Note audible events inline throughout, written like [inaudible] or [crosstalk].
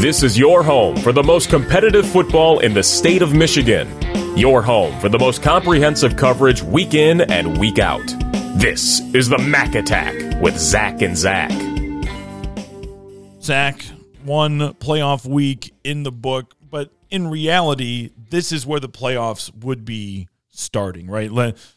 This is your home for the most competitive football in the state of Michigan. Your home for the most comprehensive coverage week in and week out. This is the Mac Attack with Zach and Zach. Zach, one playoff week in the book, but in reality, this is where the playoffs would be starting, right?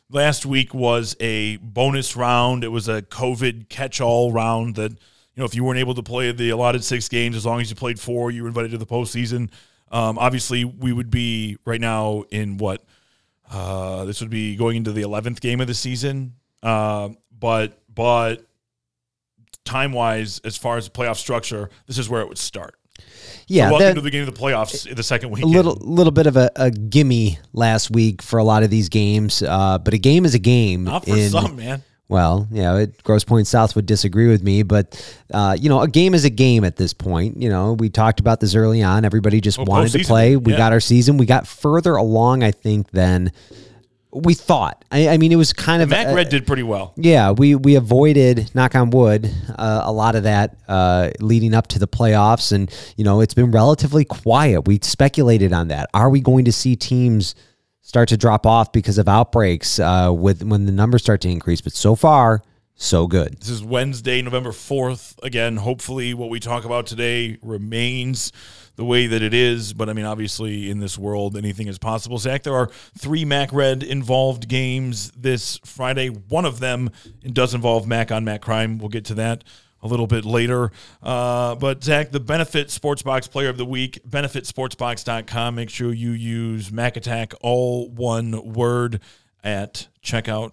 Last week was a bonus round. It was a COVID catch all round that, you know, if you weren't able to play the allotted six games, as long as you played four, you were invited to the postseason. Um, obviously, we would be right now in what? Uh, this would be going into the 11th game of the season. Uh, but, but time wise, as far as the playoff structure, this is where it would start. Yeah, so welcome to the beginning of the playoffs in the second week. a little little bit of a, a gimme last week for a lot of these games, uh, but a game is a game. Not for in- some, man. Well, yeah, it, Grosse Pointe South would disagree with me, but uh, you know, a game is a game at this point. You know, we talked about this early on. Everybody just Well, wanted to play. We yeah. got our season. We got further along, I think, than we thought. I, I mean, it was kind of Mac uh, Red did pretty well. yeah, we we avoided, knock on wood, uh, a lot of that uh, leading up to the playoffs, and you know it's been relatively quiet. We speculated on that. Are we going to see teams start to drop off because of outbreaks uh, with when the numbers start to increase? But so far, so good. This is Wednesday, November 4th. Again, hopefully, what we talk about today remains the way that it is. But I mean, obviously, in this world, anything is possible. Zach, there are three Mac Red involved games this Friday. One of them does involve Mac on Mac Crime. We'll get to that a little bit later. Uh, but Zach, the Benefit Sportsbox Player of the Week, benefitsportsbox.com. Make sure you use Mac Attack, all one word, at checkout.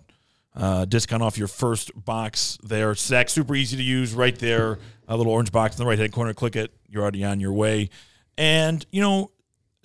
Uh, discount off your first box there. Zach, super easy to use right there. A little orange box in the right hand corner. Click it. You're already on your way. And, you know,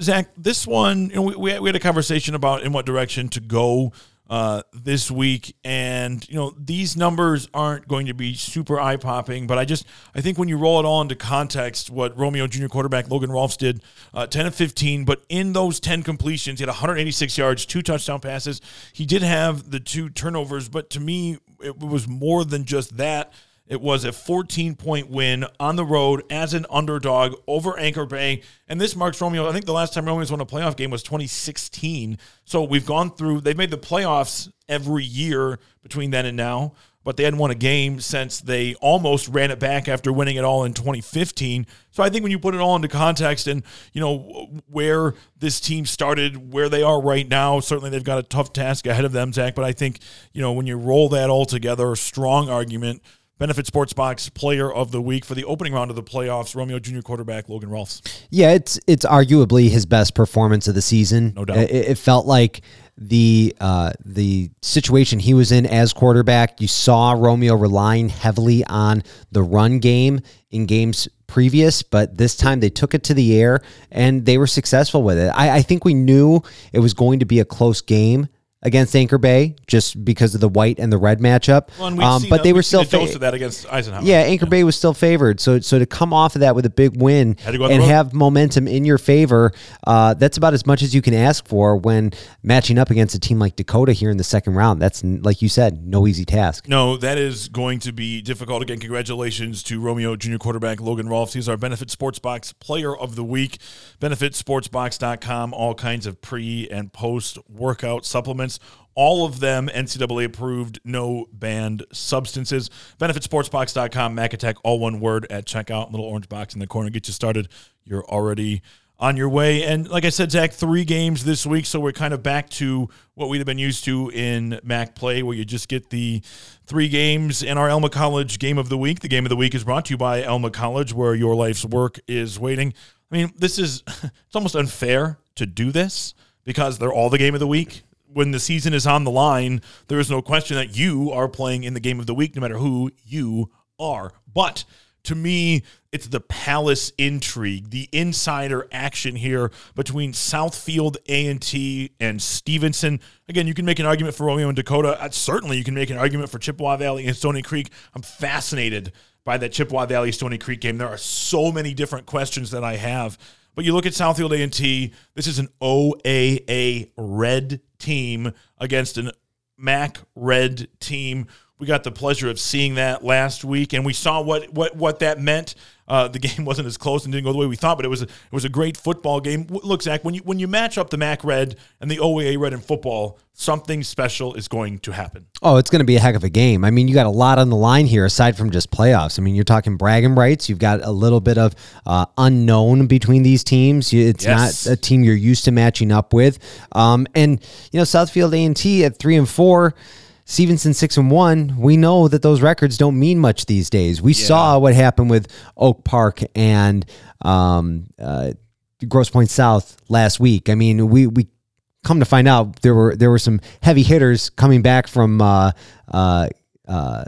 Zach, this one, you know, we, we had- we had a conversation about in what direction to go uh, this week, and you know these numbers aren't going to be super eye popping, but I just I think when you roll it all into context, what Romeo Junior quarterback Logan Rolfs did, uh, ten of fifteen, but in those ten completions, he had 186 yards, two touchdown passes. He did have the two turnovers, but to me, it was more than just that. It was a 14 point win on the road as an underdog over Anchor Bay. And this marks Romeo. I think the last time Romeo's won a playoff game was 2016. So we've gone through, they've made the playoffs every year between then and now, but they hadn't won a game since they almost ran it back after winning it all in 2015. So I think when you put it all into context and, you know, where this team started, where they are right now, certainly they've got a tough task ahead of them, Zach. But I think, you know, when you roll that all together, a strong argument. Benefit Sports Box Player of the Week for the opening round of the playoffs. Romeo Junior quarterback Logan Rolfs. Yeah, it's it's arguably his best performance of the season. No doubt. It, it felt like the uh, the situation he was in as quarterback. You saw Romeo relying heavily on the run game in games previous, but this time they took it to the air and they were successful with it. I, I think we knew it was going to be a close game against Anchor Bay just because of the white and the red matchup. Well, and Um, but they were still a fa- that against Eisenhower. yeah, Anchor Bay was still favored. So so to come off of that with a big win Had to go on the and have momentum in your favor, uh, that's about as much as you can ask for when matching up against a team like Dakota here in the second round. That's like you said, no easy task. No, that is going to be difficult. Again, congratulations to Romeo Junior quarterback Logan Rolfs. He's our Benefit Sports Box Player of the Week. BenefitSportsBox.com, all kinds of pre and post workout supplements. All of them NCAA approved, no banned substances. BenefitSportsBox.com, Mac Attack, all one word at checkout. Little orange box in the corner. Get you started. You're already on your way. And like I said, Zach, three games this week, so we're kind of back to what we'd have been used to in Mac Play, where you just get the three games in our Alma College Game of the Week. The Game of the Week is brought to you by Alma College, where your life's work is waiting. I mean, this is [laughs] it's almost unfair to do this because they're all the Game of the Week. When the season is on the line, there is no question that you are playing in the Game of the Week, no matter who you are. But to me, it's the Palace intrigue, the insider action here between Southfield A&T and Stevenson. Again, you can make an argument for Romeo and Dakota. Uh, certainly, you can make an argument for Chippewa Valley and Stony Creek. I'm fascinated by that Chippewa Valley Stony Creek game. There are so many different questions that I have. But you look at Southfield A&T. This is an OAA red team against an MAC red team. We got the pleasure of seeing that last week, and we saw what what what that meant. Uh, the [laughs] game wasn't as close and didn't go the way we thought, but it was a, it was a great football game. Look, Zach, when you when you match up the MAC Red and the OAA Red in football, something special is going to happen. Oh, it's going to be a heck of a game. I mean, you got a lot on the line here aside from just playoffs. I mean, you're talking bragging rights. You've got a little bit of uh, unknown between these teams. It's Yes. not a team you're used to matching up with. Um, and you know, Southfield A and T at three and four. Stevenson six and one. We know that those records don't mean much these days. We saw what happened with Oak Park and um, uh, Grosse Pointe South last week. I mean, we we come to find out there were there were some heavy hitters coming back from uh, uh, uh,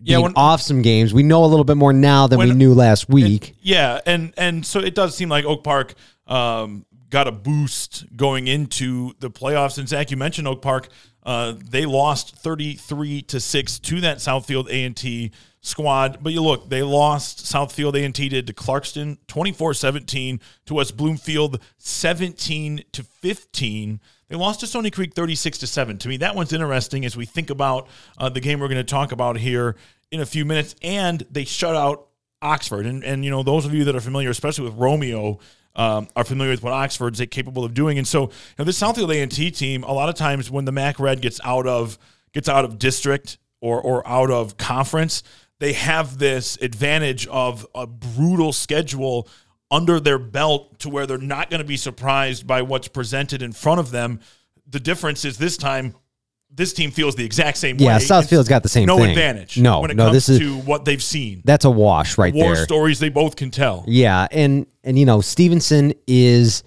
Yeah, when- off some games. We know a little bit more now than we knew last week. Yeah, and and so it does seem like Oak Park um, got a boost going into the playoffs. And Zach, you mentioned Oak Park. Uh, they lost thirty three to six to that Southfield A and T squad. But you look, they lost Southfield A and T did to Clarkston 24-17, to West Bloomfield seventeen to fifteen. They lost to Stony Creek 36 to 7. To me, that one's interesting as we think about uh, the game we're going to talk about here in a few minutes. And they shut out Oxford. And, and you know, those of you that are familiar, especially with Romeo, um, are familiar with what Oxford's capable of doing. And so, you know, this Southfield A&T team, a lot of times when the MAC Red gets out of gets out of district or or out of conference, they have this advantage of a brutal schedule under their belt to where they're not going to be surprised by what's presented in front of them. The difference is this time this team feels the exact same way. Yeah, Southfield's got the same thing. no thing. advantage. No, when it no, comes this is- to what they've seen. That's a wash right War there. War stories they both can tell. Yeah, and and you know Stevenson is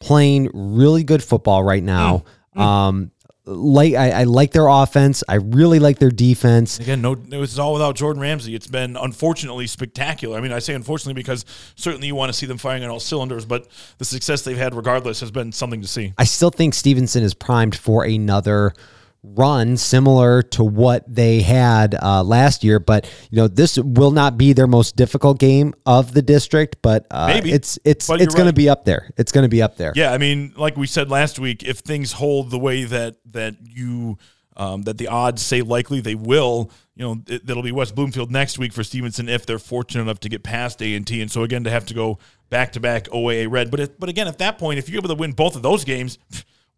playing really good football right now. Mm, Um, like I, I like their offense. I really like their defense. Again, no, it was all without Jordan Ramsey. It's been unfortunately spectacular. I mean, I say unfortunately because certainly you want to see them firing on all cylinders, but the success they've had regardless has been something to see. I still think Stevenson is primed for another run similar to what they had uh, last year. But you know, this will not be their most difficult game of the district. But uh, Maybe. it's it's But it's going right. to be up there. It's going to be up there. Yeah, I mean, like we said last week, if things hold the way that that you um, that the odds say likely they will, you know, it, that'll be West Bloomfield next week for Stevenson if they're fortunate enough to get past A and T, and so again to have to go back to back OAA red. But if, but again, at that point, if you're able to win both of those games,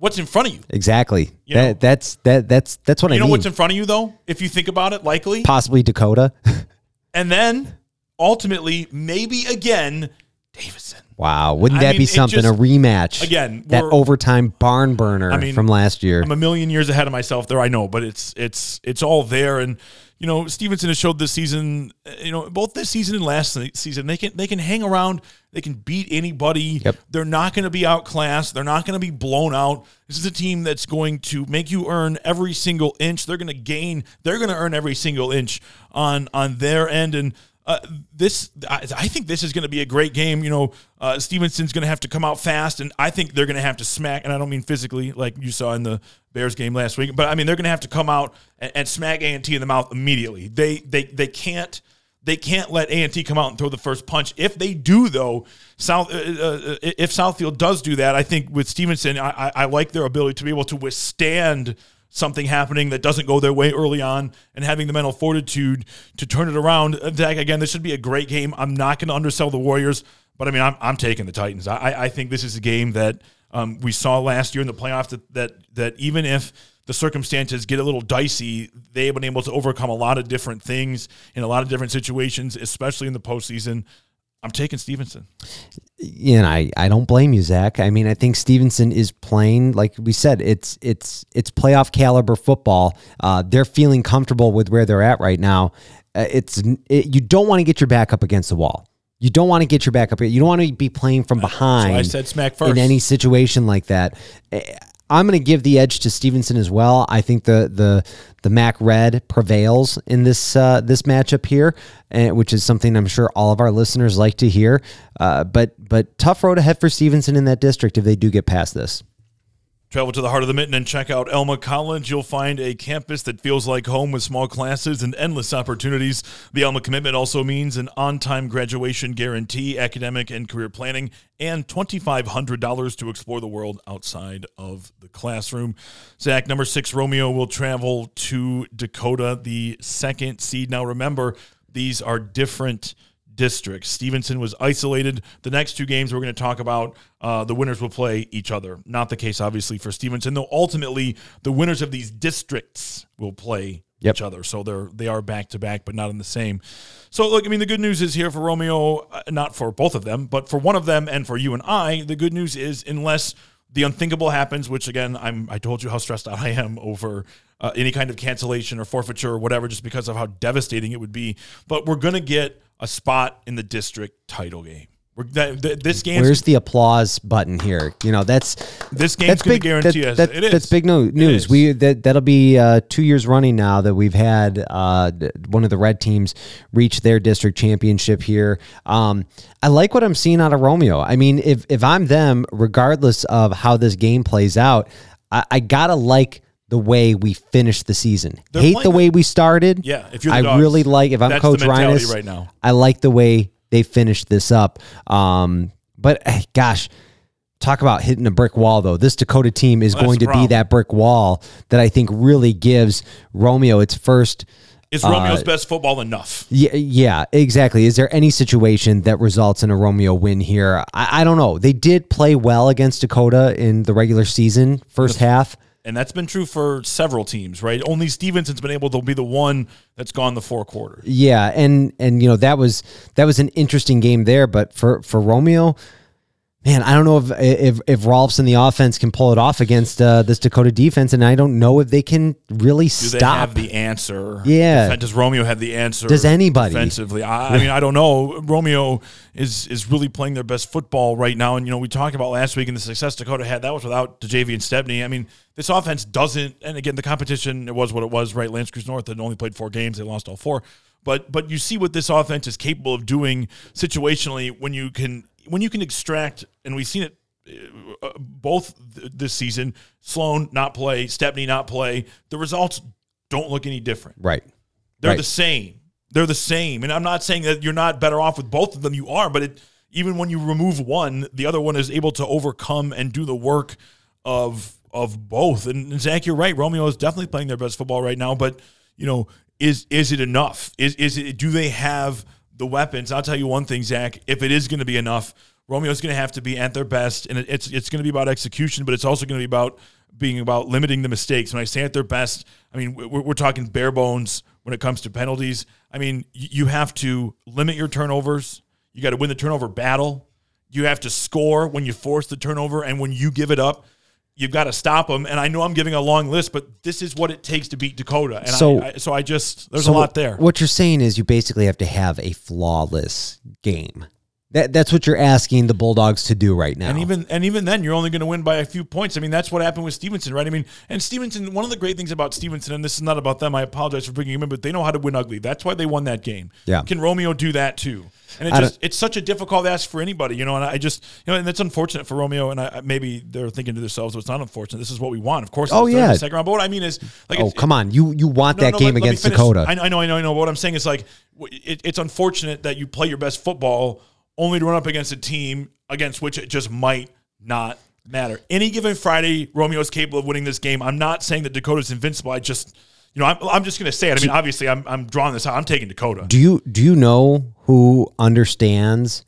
what's in front of you? Exactly. You that know- that's that that's that's what You I know mean. what's in front of you though, if you think about it, likely, Possibly Dakota. [laughs] and then ultimately maybe again Davison. wow, wouldn't I that mean, be something? just- a rematch again, That overtime barn burner I mean, from last year. I'm a million years ahead of myself there. I know, but it's it's it's all there. And you know, Stevenson has showed this season. uh, You know, both this season and last season, they can they can hang around. They can beat anybody. Yep. They're not going to be outclassed. They're not going to be blown out. This is a team that's going to make you earn every single inch. They're going to gain. They're going to earn every single inch on on their end. And uh, this, I, I think this is going to be a great game. You know, uh, Stevenson's going to have to come out fast, and I think they're going to have to smack. And I don't mean physically, like you saw in the Bears game last week, but I mean they're going to have to come out and, and smack A and T in the mouth immediately. They they they can't. They can't let A and T come out and throw the first punch. If they do, though, South uh, uh, if Southfield does do that, I think with Stevenson, I, I, I like their ability to be able to withstand something happening that doesn't go their way early on and having the mental fortitude to turn it around. Uh, again, this should be a great game. I'm not going to undersell the Warriors, but I mean, I'm, I'm taking the Titans. I, I think this is a game that um, we saw last year in the playoffs that, that that even if the circumstances get a little dicey, they have been able to overcome a lot of different things in a lot of different situations, especially in the postseason. I'm taking Stevenson. and I, I don't blame you, Zach. I mean, I think Stevenson is playing like we said. It's it's it's playoff caliber football. Uh, they're feeling comfortable with where they're at right now. Uh, it's it, you don't want to get your back up against the wall. You don't want to get your back up. You don't want to be playing from behind. I said smack first. in any situation like that. Eh, I'm going to give the edge to Stevenson as well. I think the the the Mac Red prevails in this uh, this matchup here, and which is something I'm sure all of our listeners like to hear. Uh, but but tough road ahead for Stevenson in that district if they do get past this. Travel to the heart of the mitten and check out Alma College. You'll find a campus that feels like home with small classes and endless opportunities. The Alma commitment also means an on time graduation guarantee, academic and career planning, and $2,500 to explore the world outside of the classroom. Zach, number six, Romeo will travel to Dakota, the second seed. Now, remember, these are different districts. Stevenson was isolated. The next two games we're going to talk about, uh, the winners will play each other. Not the case, obviously, for Stevenson, though ultimately the winners of these districts will play Yep. each other. So they're they are back to back, but not in the same. So look, I mean, the good news is here for Romeo, uh, not for both of them, but for one of them and for you and I. The good news is unless the unthinkable happens, which again, I'm I told you how stressed out [laughs] I am over uh, any kind of cancellation or forfeiture or whatever, just because of how devastating it would be. But we're gonna get a spot in the district title game. That, th- this game, Where's the applause button here? You know, that's this game's that's big. guarantee that- us. that- it is. That's big no, news. We that that'll be uh, two years running now that we've had uh, one of the red teams reach their district championship here. Um, I like what I'm seeing out of Romeo. I mean, if if I'm them, regardless of how this game plays out, I, I gotta like the way we finished the season. They're Hate the way we started. Yeah, if you're the I Dogs, really like. If I'm Coach Rhinus right now. I like the way they finished this up. Um, but eh, gosh, talk about hitting a brick wall though. This Dakota team is Well, going to be that brick wall that I think really gives Romeo its first. is uh, Romeo's best football enough? Yeah, yeah, exactly. Is there any situation that results in a Romeo win here? I, I don't know. They did play well against Dakota in the regular season first half. And that's been true for several teams, right? Only Stevenson's been able to be the one that's gone the four quarters. Yeah, and and you know that was that was an interesting game there, but for for Romeo, man, I don't know if if if Rolfs and the offense can pull it off against uh, this Dakota defense, and I don't know if they can really Do they stop. have the answer? Yeah. Does Romeo have the answer? Does anybody? defensively? I, I [laughs] mean, I don't know. Romeo is is really playing their best football right now, and you know we talked about last week and the success Dakota had. That was without DeJavian and Stepney. I mean, this offense doesn't. And again, the competition it was what it was. Right, L'Anse Creuse North had only played four games. They lost all four. But but you see what this offense is capable of doing situationally when you can when you can extract, and we've seen it uh, both th- this season. Sloan not play, Stepney not play. The results don't look any different. right. They're Right. the same. They're the same. And I'm not saying that you're not better off with both of them. You are, but it, even when you remove one, the other one is able to overcome and do the work of of both. And Zach, you're right. Romeo is definitely playing their best football right now. But you know, is is it enough? Is is it? Do they have the weapons? I'll tell you one thing, Zach. If it is going to be enough, Romeo's going to have to be at their best, and it's it's going to be about execution, but it's also going to be about being about limiting the mistakes. When I say at their best, I mean we're, we're talking bare bones when it comes to penalties. I mean you have to limit your turnovers. You got to win the turnover battle. You have to score when you force the turnover, and when you give it up, you've got to stop them. And I know I'm giving a long list, but this is what it takes to beat Dakota. And So- I, I, so I just there's So a lot there. What you're saying is you basically have to have a flawless game. That that's what you're asking the Bulldogs to do right now. And even and even then, you're only going to win by a few points. I mean, that's what happened with Stevenson, right? I mean, and Stevenson. One of the great things about Stevenson, and this is not about them. I apologize for bringing him in, but they know how to win ugly. That's why they won that game. Yeah. Can Romeo do that too? And it just it's such a difficult ask for anybody, you know. And I just you know, and it's unfortunate for Romeo. And I, maybe they're thinking to themselves, "Well, it's not unfortunate. This is what we want." Of course. Oh, it's yeah. the second round. But what I mean is, like, oh come on, you you want no, that no, game let- let against finish. Dakota? I know, I know, I know, I know. But what I'm saying is like, it, it's unfortunate that you play your best football only to run up against a team against which it just might not matter. Any given Friday, Romeo is capable of winning this game. I'm not saying that Dakota's invincible. I just, you know, I'm, I'm just going to say it. I mean, obviously, I'm, I'm drawing this out. I'm taking Dakota. Do you do you know who understands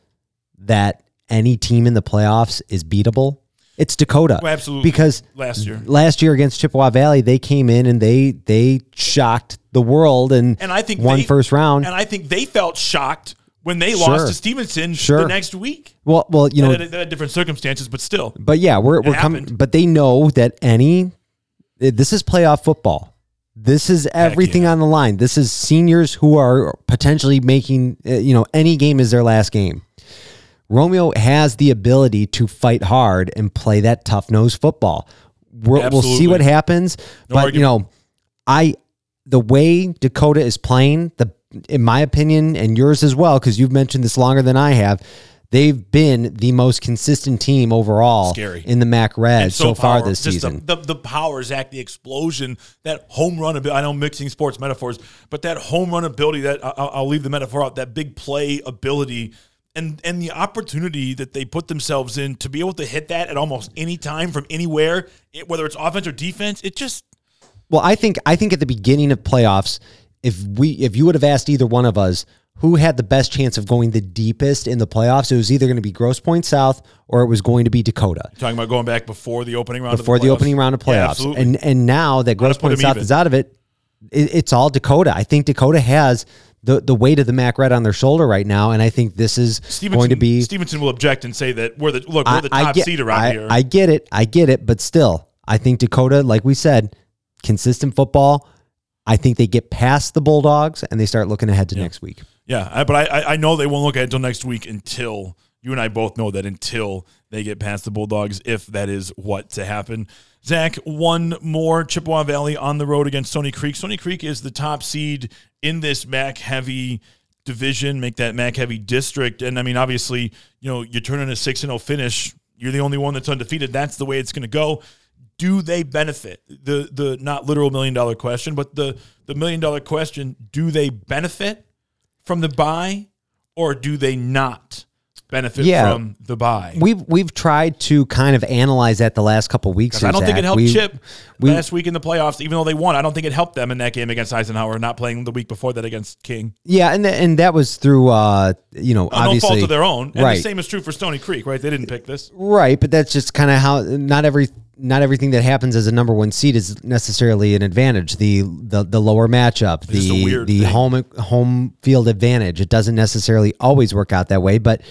that any team in the playoffs is beatable? It's Dakota. Well, absolutely. Because Last year. last year against Chippewa Valley, they came in and they they shocked the world and, And I think won they- first round. And I think they felt shocked when they Sure. lost to Stevenson Sure. the next week. well, well, you know, They had, they had different circumstances, but still. but yeah, we're we're coming. But they know that any this is playoff football. This is everything yeah. on the line. This is seniors who are potentially making uh, you know any game is their last game. Romeo has the ability to fight hard and play that tough nose football. We're, we'll see what happens, No but you know, I the way Dakota is playing, the in my opinion and yours as well, because you've mentioned this longer than I have, they've been the most consistent team overall Scary. in the MAC Red And so, far power- this just season. The, the, the power, Zach, the explosion, that home run ability. I know mixing sports metaphors, but that home run ability, that I'll, I'll leave the metaphor out, that big play ability. And, and the opportunity that they put themselves in to be able to hit that at almost any time from anywhere, it, whether it's offense or defense, it just Well, I think I think at the beginning of playoffs, if we if you would have asked either one of us who had the best chance of going the deepest in the playoffs, it was either going to be Grosse Pointe South or it was going to be Dakota talking about going back before the opening round before of the, the, opening round of Yeah, playoffs. absolutely. and and now that Grosse Pointe South even. is out of it, it, it's all Dakota. I think Dakota has the the weight of the MAC Red on their shoulder right now, and I think this is Stevenson, going to be. Stevenson will object and say that we're the look, we're the I- I top get- seed around I, here. I get it. I get it. But still, I think Dakota, like we said, consistent football. I think they get past the Bulldogs and they start looking ahead to next week. Yeah, I- but I, I- know they won't look it until next week until you and I both know that until they get past the Bulldogs, if that is what to happen. Zach, one more Chippewa Valley on the road against Stony Creek. Stony Creek is the top seed in this MAC heavy division, make that MAC heavy district. And I mean, obviously, you know, you turn in a 6 0 finish, you're the only one that's undefeated. That's the way it's going to go. Do they benefit? The the not literal million dollar question, but the the million dollar question, do they benefit from the buy or do they not benefit Yeah. from the buy? We've we've tried to kind of analyze that the last couple weeks. I don't think it helped We- Chip we- last week in the playoffs, even though they won. I don't think it helped them in that game against Eisenhower, not playing the week before that against King. Yeah, and th- and that was through uh, you know no obviously fault of their own. And right? the same is true for Stony Creek, right? They didn't pick this. Right, but that's just kind of how not every not everything that happens as a number one seed is necessarily an advantage. The the, the lower matchup, a the the thing. home home field advantage. It doesn't necessarily always work out that way, but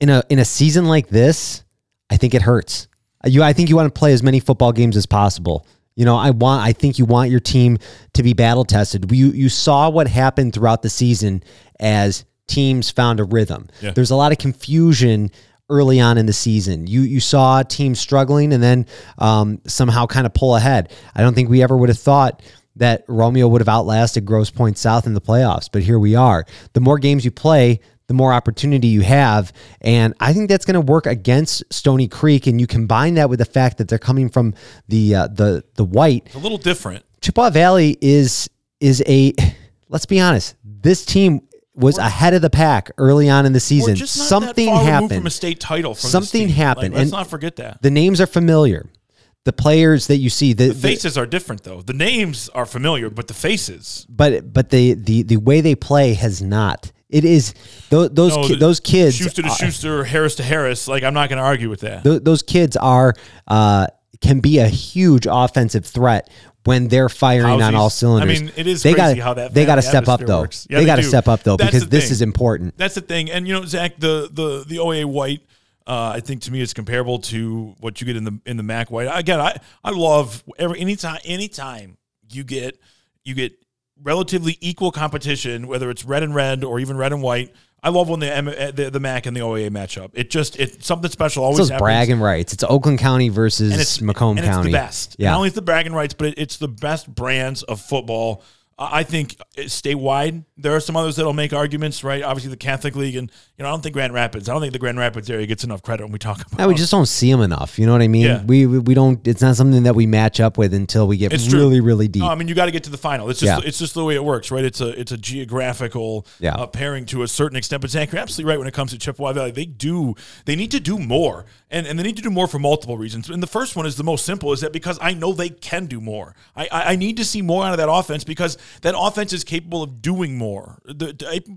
in a in a season like this, I think it hurts. You, I think you want to play as many football games as possible. You know, I want. I think you want your team to be battle tested. You you saw what happened throughout the season as teams found a rhythm. Yeah. There's a lot of confusion early on in the season. You you saw teams struggling and then um, somehow kind of pull ahead. I don't think we ever would have thought that Romeo would have outlasted Grosse Pointe South in the playoffs, but here we are. The more games you play, the more opportunity you have, and I think that's going to work against Stony Creek. And you combine that with the fact that they're coming from the uh, the the white. A little different. Chippewa Valley is is a let's be honest. This team was ahead of the pack early on in the season. Something happened. from a state title. Something happened, Like, let's and- not forget that. the names are familiar. The players that you see, the, The faces are different, though. The names are familiar, but the faces. but but the the the way they play has not. It is those those No, ki- those kids. Schuster to are- Schuster, Harris to Harris. Like I'm not going to argue with that. th- those kids are uh, can be a huge offensive threat when they're firing on all cylinders. I mean, it is they crazy gotta, how that they got to step up though. Yeah, they they got to step up though That's because this is important. That's the thing. And you know, Zach, the the the OA white, uh, I think to me is comparable to what you get in the in the Mac white. Again, I I love every anytime anytime you get you get relatively equal competition, whether it's red and red or even red and white. I love when the M- uh, the, the Mac and the OA match up. It just it's something special always It's those happens. bragging rights. It's Oakland County versus and it's Macomb and County. It's the best. Yeah. Not only is the bragging rights, but it, it's the best brands of football. I I think statewide, there are some others that'll make arguments, right? Obviously, the Catholic League, and you know, I don't think Grand Rapids. I don't think the Grand Rapids area gets enough credit when we talk about. No, we just don't see them enough. You know what I mean? Yeah. We, we we don't. It's not something that we match up with until we get It's true. really really deep. No, I mean, you got to get to the final. It's just Yeah. it's just the way it works, right? It's a it's a geographical Yeah. uh, pairing to a certain extent. But Zach, you're absolutely right when it comes to Chippewa Valley. They do they need to do more, and and they need to do more for multiple reasons. And the first one is the most simple: is that because I know they can do more. I I, I need to see more out of that offense because that offense is capable of doing more,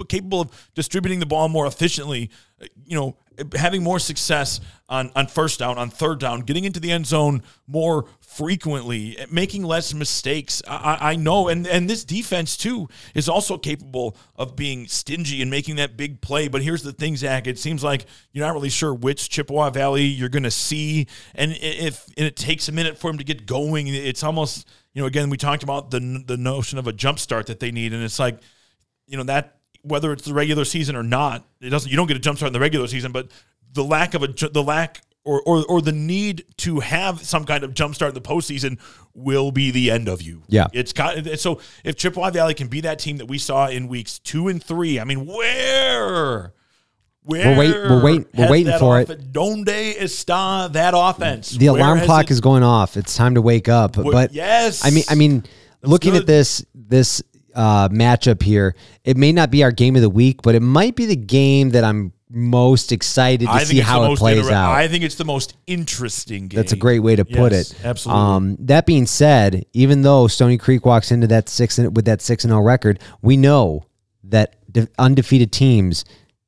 capable of distributing the ball more efficiently. Uh, you know, having more success on, on first down, on third down, getting into the end zone more frequently, making less mistakes. I, I know, and and this defense too is also capable of being stingy and making that big play. But here's the thing, Zach. It seems like you're not really sure which Chippewa Valley you're going to see, and if and it takes a minute for him to get going, it's almost you know again we talked about the the notion of a jump start that they need, and it's like you know that whether it's the regular season or not, it doesn't. You don't get a jump start in the regular season, but the lack of a the lack or, or or the need to have some kind of jumpstart in the postseason will be the end of you. Yeah. it's got so if Chippewa Valley can be that team that we saw in weeks two and three, I mean, where Where wait- we're wait- we're waiting for it. Donde está that offense? The Where alarm clock it- is going off. It's time to wake up. Well, but yes. I mean, I mean, looking good. at this this uh, matchup here, it may not be our game of the week, but it might be the game that I'm most excited to see how it plays inter- out. I think it's the most interesting game. That's a great way to put Yes, it. absolutely. Um, that being said, even though Stony Creek walks into that six and, with that six and zero record, we know that de- undefeated teams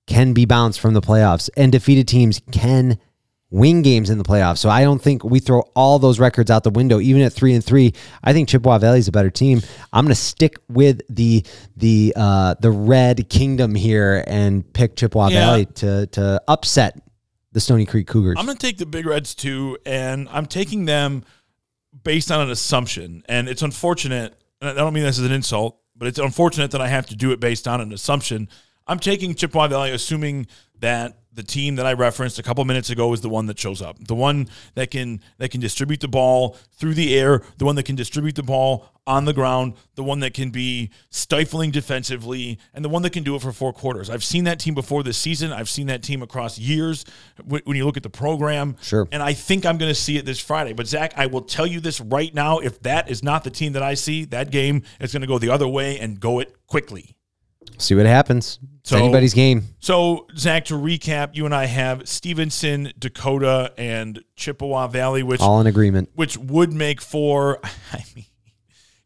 can be bounced from the playoffs, and defeated teams can win games in the playoffs. So I don't think we throw all those records out the window, even at three and three. I think Chippewa Valley is a better team. I'm going to stick with the the uh, the Red Kingdom here and pick Chippewa Yeah. Valley to to upset the Stony Creek Cougars. I'm going to take the Big Reds too, and I'm taking them based on an assumption. And it's unfortunate, and I don't mean this as an insult, but it's unfortunate that I have to do it based on an assumption. I'm taking Chippewa Valley, assuming that the team that I referenced a couple minutes ago is the one that shows up, the one that can that can distribute the ball through the air, the one that can distribute the ball on the ground, the one that can be stifling defensively, and the one that can do it for four quarters. I've seen that team before this season. I've seen that team across years. When you look at the program, Sure. and I think I'm going to see it this Friday. But Zach, I will tell you this right now: if that is not the team that I see, that game is going to go the other way and go it quickly. See what happens. It's So- anybody's game. So, Zach, to recap, you and I have Stevenson, Dakota, and Chippewa Valley, which All in agreement. which would make for. [laughs] I mean,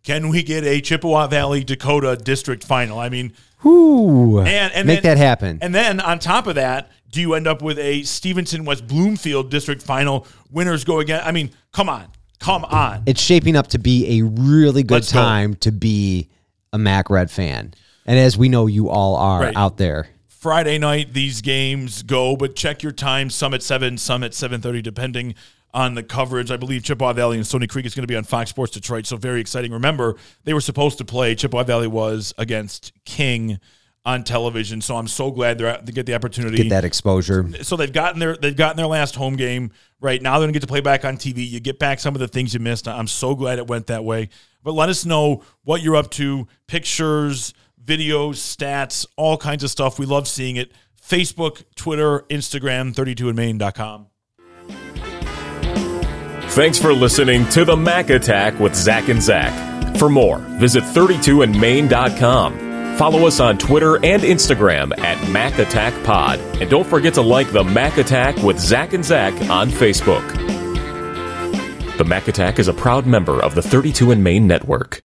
can we get a Chippewa Valley Dakota district final? I mean, Ooh, and, and make then- that happen. And then on top of that, do you end up with a Stevenson West Bloomfield district final? Winners go again. I mean, come on, come on. it's shaping up to be a really good Let's go. time to be a Mac Red fan. And as we know, you all are Right. out there. Friday night these games go, but check your time. Some at seven, some at seven thirty, depending on the coverage. I believe Chippewa Valley and Stony Creek is going to be on Fox Sports Detroit, so very exciting. Remember, they were supposed to play. Chippewa Valley was against King on television, so I'm so glad they're they get the opportunity. Get that exposure. so they've gotten their they've gotten their last home game right now they're gonna get to play back on tv you get back some of the things you missed i'm so glad it went that way but let us know what you're up to pictures videos stats all kinds of stuff we love seeing it facebook twitter instagram 32andmain.com Thanks for listening to the Mac Attack with Zach and Zach. For more, visit 32andmain.com. Follow us on Twitter and Instagram at Mac Attack Pod. And don't forget to like the Mac Attack with Zach and Zach on Facebook. The Mac Attack is a proud member of the 32 and Main Network.